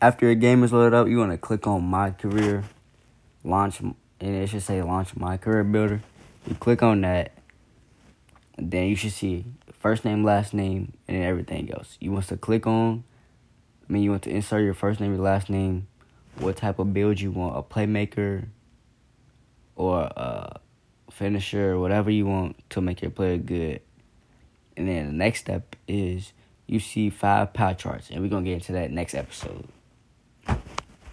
after your game is loaded up, you want to click on My Career, launch, and it should say Launch My Career Builder. You click on that, and then you should see first name, last name, and everything else. You want to click on, I mean, you want to insert your first name, your last name, what type of build you want, a playmaker or a finisher, whatever you want to make your player good. And then the next step is you see five pie charts, and we're gonna get into that next episode.